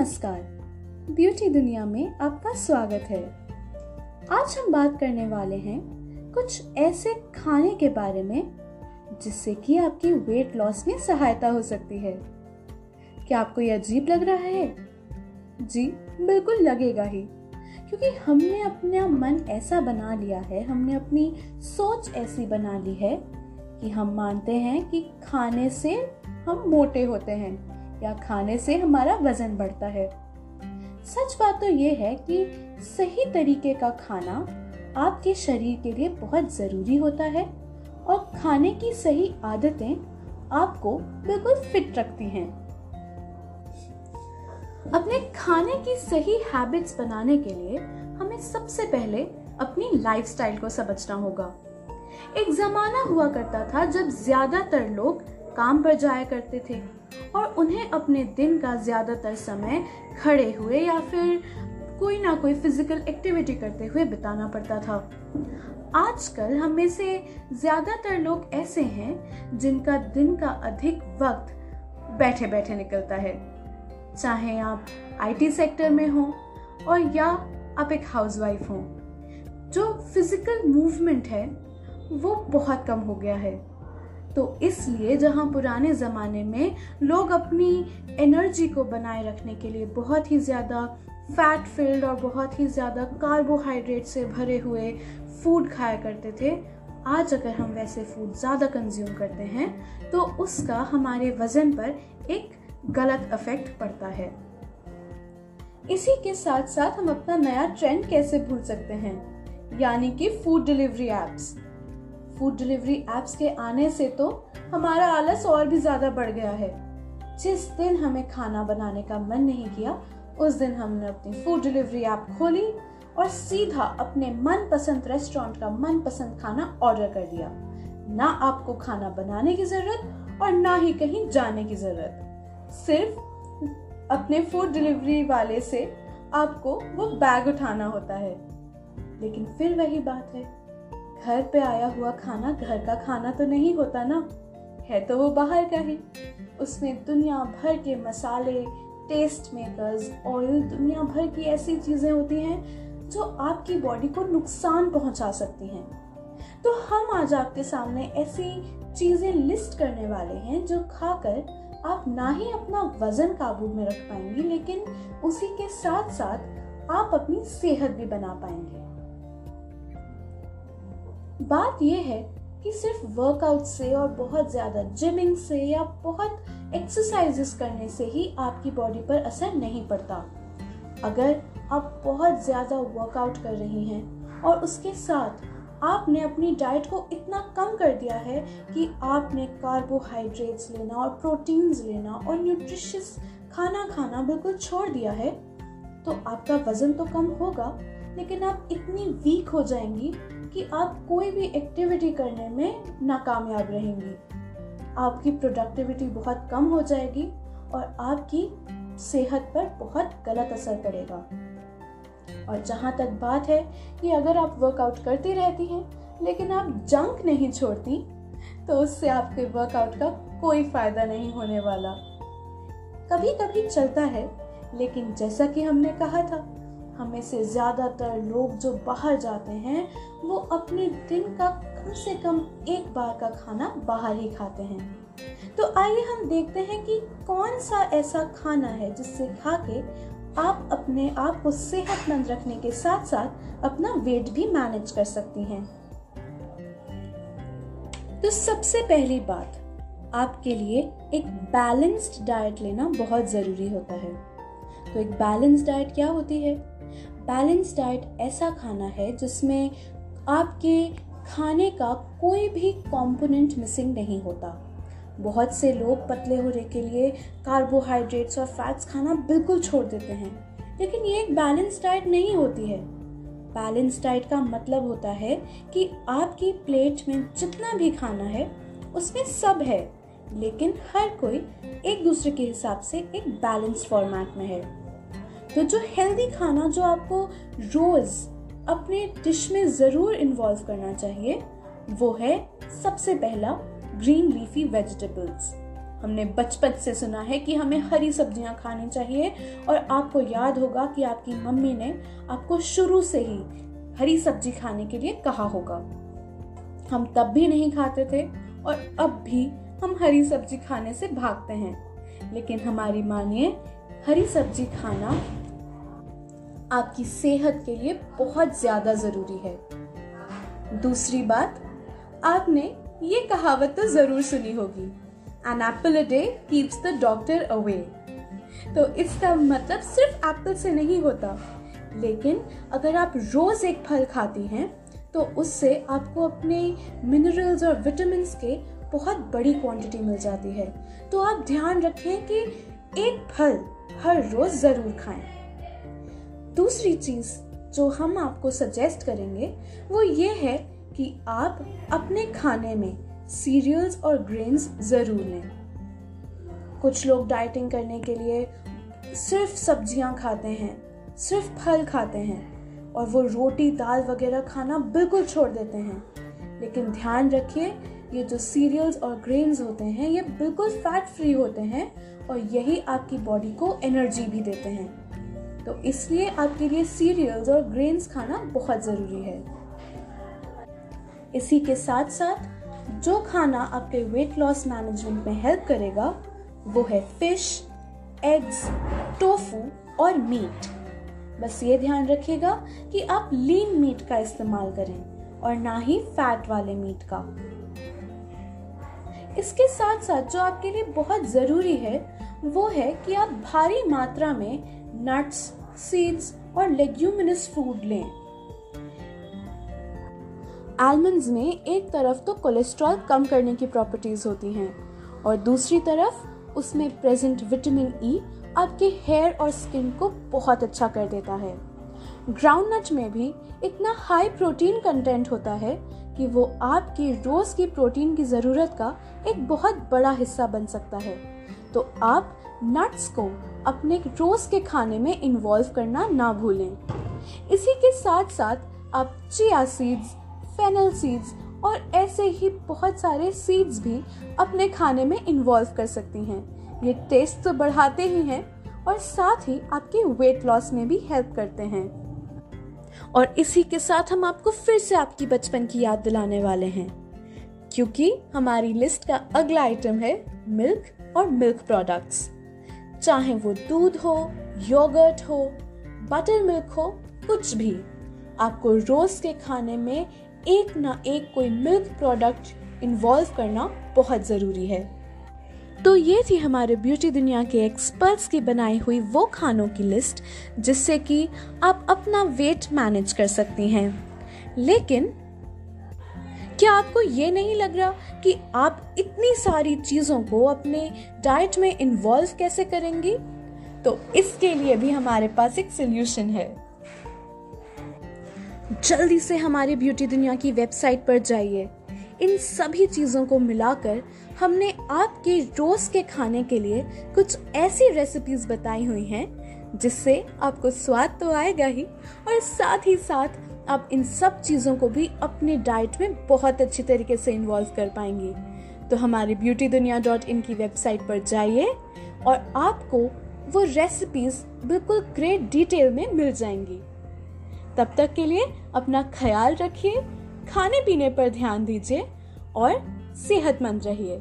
नमस्कार। ब्यूटी दुनिया में आपका स्वागत है। आज हम बात करने वाले हैं कुछ ऐसे खाने के बारे में, जिससे कि आपकी वेट लॉस में सहायता हो सकती है। क्या आपको यह अजीब लग रहा है? जी, बिल्कुल लगेगा ही, क्योंकि हमने अपना मन ऐसा बना लिया है, हमने अपनी सोच ऐसी बना ली है कि हम मानते हैं कि खाने से हम मोटे होते हैं। या खाने से हमारा वज़न बढ़ता है। सच बात तो ये है कि सही तरीके का खाना आपके शरीर के लिए बहुत ज़रूरी होता है और खाने की सही आदतें आपको बिल्कुल फिट रखती हैं। अपने खाने की सही हैबिट्स बनाने के लिए हमें सबसे पहले अपनी लाइफस्टाइल को समझना होगा। एक जमाना हुआ करता था जब ज़्यादातर लोग काम पर जाया करते थे। और उन्हें अपने दिन का ज़्यादातर समय खड़े हुए या फिर कोई ना कोई फ़िज़िकल एक्टिविटी करते हुए बिताना पड़ता था। आजकल हम में से ज़्यादातर लोग ऐसे हैं जिनका दिन का अधिक वक्त बैठे बैठे निकलता है। चाहे आप आईटी सेक्टर में हो और या आप एक हाउसवाइफ हो, जो फ़िज़िकल मूवमेंट है, वो बहुत कम हो गया है। तो इसलिए जहाँ पुराने ज़माने में लोग अपनी एनर्जी को बनाए रखने के लिए बहुत ही ज़्यादा फैट फिल्ड और बहुत ही ज़्यादा कार्बोहाइड्रेट से भरे हुए फ़ूड खाया करते थे, आज अगर हम वैसे फ़ूड ज़्यादा कंज्यूम करते हैं तो उसका हमारे वज़न पर एक गलत इफ़ेक्ट पड़ता है। इसी के साथ साथ हम अपना नया ट्रेंड कैसे भूल सकते हैं? यानी कि food delivery apps food delivery apps के आने से तो हमारा आलस और भी ज़्यादा बढ़ गया है। जिस दिन हमें खाना बनाने का मन नहीं किया, उस दिन हमने अपनी फ़ूड डिलीवरी ऐप खोली और सीधा अपने मनपसंद रेस्टोरेंट का मनपसंद खाना ऑर्डर कर दिया। ना आपको खाना बनाने की ज़रूरत और ना ही कहीं जाने की ज़रूरत। सिर्फ़ अपने फ़ूड डिलीवरी वाले से आपको वो बैग उठाना होता है। लेकिन फिर वही बात है। घर पे आया हुआ खाना, घर का खाना तो नहीं होता ना? है तो वो बाहर का ही। उसमें दुनिया भर के मसाले टेस्ट मेकर्स ऑयल दुनिया भर की ऐसी चीज़ें होती हैं जो आपकी बॉडी को नुकसान पहुँचा सकती हैं। तो हम आज आपके सामने ऐसी चीज़ें लिस्ट करने वाले हैं जो खाकर आप ना ही अपना वज़न काबू में रख पाएँगे, लेकिन उसी के साथ साथ आप अपनी सेहत भी बना पाएँगे। बात यह है कि सिर्फ़ वर्कआउट से और बहुत ज़्यादा जिमिंग से या बहुत एक्सरसाइजेस करने से ही आपकी बॉडी पर असर नहीं पड़ता। अगर आप बहुत ज़्यादा वर्कआउट कर रही हैं और उसके साथ आपने अपनी डाइट को इतना कम कर दिया है कि आपने कार्बोहाइड्रेट्स लेना और प्रोटीन्स लेना और न्यूट्रिशियस खाना खाना बिल्कुल छोड़ दिया है तो आपका वज़न तो कम होगा, लेकिन आप इतनी वीक हो जाएँगी कि आप कोई भी एक्टिविटी करने में नाकामयाब रहेंगी। आपकी प्रोडक्टिविटी बहुत कम हो जाएगी और आपकी सेहत पर बहुत गलत असर पड़ेगा। और जहाँ तक बात है कि अगर आप वर्कआउट करती रहती हैं, लेकिन आप जंक नहीं छोड़ती तो उससे आपके वर्कआउट का कोई फ़ायदा नहीं होने वाला। कभी कभी चलता है, लेकिन जैसा कि हमने कहा था हमें से ज़्यादातर लोग जो बाहर जाते हैं, वो अपने दिन का कम से कम एक बार का खाना बाहर ही खाते हैं। तो आइए हम देखते हैं कि कौन सा ऐसा खाना है जिससे खा के आप अपने आप को सेहतमंद रखने के साथ साथ अपना वेट भी मैनेज कर सकती हैं। तो सबसे पहली बात, आपके लिए एक बैलेंस्ड डाइट लेना बहुत ज़रूरी होता है। तो एक बैलेंस डाइट क्या होती है? बैलेंस डाइट ऐसा खाना है जिसमें आपके खाने का कोई भी कंपोनेंट मिसिंग नहीं होता। बहुत से लोग पतले होने के लिए कार्बोहाइड्रेट्स और फैट्स खाना बिल्कुल छोड़ देते हैं, लेकिन ये एक बैलेंस डाइट नहीं होती है। बैलेंस डाइट का मतलब होता है कि आपकी प्लेट में जितना भी खाना है, उसमें सब है, लेकिन हर कोई एक दूसरे के हिसाब से एक बैलेंस फॉर्मेट में है। तो जो हेल्दी खाना जो आपको रोज अपने डिश में ज़रूर इन्वॉल्व करना चाहिए, वो है सबसे पहला ग्रीन लीफी वेजिटेबल्स हमने बचपन से सुना है कि हमें हरी सब्ज़ियाँ खानी चाहिए और आपको याद होगा कि आपकी मम्मी ने आपको शुरू से ही हरी सब्ज़ी खाने के लिए कहा होगा। हम तब भी नहीं खाते थे और अब भी हम हरी सब्ज़ी खाने से भागते हैं। लेकिन हमारी मानिए हरी सब्ज़ी खाना आपकी सेहत के लिए बहुत ज़्यादा ज़रूरी है। दूसरी बात, आपने ये कहावत तो ज़रूर सुनी होगी an apple a day keeps the doctor away तो इसका मतलब सिर्फ़ एप्पल से नहीं होता, लेकिन अगर आप रोज एक फल खाती हैं तो उससे आपको अपने मिनरल्स और विटामिन के बहुत बड़ी क्वांटिटी मिल जाती है। तो आप ध्यान रखें कि एक फल हर रोज ज़रूर खाएँ। दूसरी चीज़ जो हम आपको सजेस्ट करेंगे, वो ये है कि आप अपने खाने में सीरियल्स और ग्रेन्स ज़रूर लें। कुछ लोग डाइटिंग करने के लिए सिर्फ़ सब्ज़ियाँ खाते हैं, सिर्फ़ फल खाते हैं और वो रोटी, दाल वगैरह खाना बिल्कुल छोड़ देते हैं। लेकिन ध्यान रखिए, ये जो सीरियल्स और ग्रेन्स होते हैं, ये बिल्कुल फैट फ्री होते हैं और यही आपकी बॉडी को एनर्जी भी देते हैं। तो इसलिए आपके लिए सीरियल्स और ग्रेन्स खाना बहुत ज़रूरी है। इसी के साथ साथ जो खाना आपके वेट लॉस मैनेजमेंट में हेल्प करेगा, वो है फ़िश एग्स टोफू और मीट बस ये ध्यान रखिएगा कि आप लीन मीट का इस्तेमाल करें और ना ही फैट वाले मीट का। इसके साथ साथ जो आपके लिए बहुत ज़रूरी है, वो है कि आप भारी मात्रा में नट्स सीड्स और लेग्यूमिनस फ़ूड लें। आलमंड्स में एक तरफ़ तो कोलेस्ट्रॉल कम करने की प्रॉपर्टीज़ होती हैं और दूसरी तरफ़ उसमें प्रेजेंट विटामिन ई आपके हेयर और स्किन को बहुत अच्छा कर देता है। ग्राउंड नट में भी इतना हाई प्रोटीन कंटेंट होता है कि वो आपकी रोज की प्रोटीन की ज़रूरत का एक बहुत बड़ा हिस्सा बन सकता है। तो आप नट्स को अपने रोज के खाने में इन्वॉल्व करना ना भूलें। इसी के साथ साथ आप चिया सीड्स फेनल सीड्स और ऐसे ही बहुत सारे सीड्स भी अपने खाने में इन्वॉल्व कर सकती हैं। ये टेस्ट तो बढ़ाते ही हैं और साथ ही आपके वेट लॉस में भी हेल्प करते हैं। और इसी के साथ हम आपको फिर से आपकी बचपन की याद दिलाने वाले हैं, क्योंकि हमारी लिस्ट का अगला आइटम है मिल्क और मिल्क प्रोडक्ट्स चाहे वो दूध हो, योगर्ट हो बटर मिल्क हो, कुछ भी। आपको रोज के खाने में एक ना एक कोई मिल्क प्रोडक्ट इन्वॉल्व करना बहुत ज़रूरी है। तो ये थी हमारे ब्यूटी दुनिया के एक्सपर्ट्स की बनाई हुई वो खानों की लिस्ट जिससे कि आप अपना वेट मैनेज कर सकती हैं। लेकिन क्या आपको ये नहीं लग रहा कि आप इतनी सारी चीज़ों को अपने डाइट में इन्वॉल्व कैसे करेंगी? तो इसके लिए भी हमारे पास एक सोल्यूशन है। जल्दी से हमारी ब्यूटी दुनिया की वेबसाइट पर जाइए। इन सभी चीज़ों को मिलाकर हमने आपके रोज के खाने के लिए कुछ ऐसी रेसिपीज़ बताई हुई हैं, जिससे आपको स्वाद तो आएगा ही, और साथ ही साथ आप इन सब चीज़ों को भी अपने डाइट में बहुत अच्छी तरीके से इन्वॉल्व कर पाएँगे। तो हमारी ब्यूटी दुनिया डॉट इन की वेबसाइट पर जाइए और आपको वो रेसिपीज़ बिल्कुल ग्रेट डिटेल में मिल जाएँगी। तब तक के लिए अपना ख्याल रखिए खाने पीने पर ध्यान दीजिए और सेहतमंद रहिए।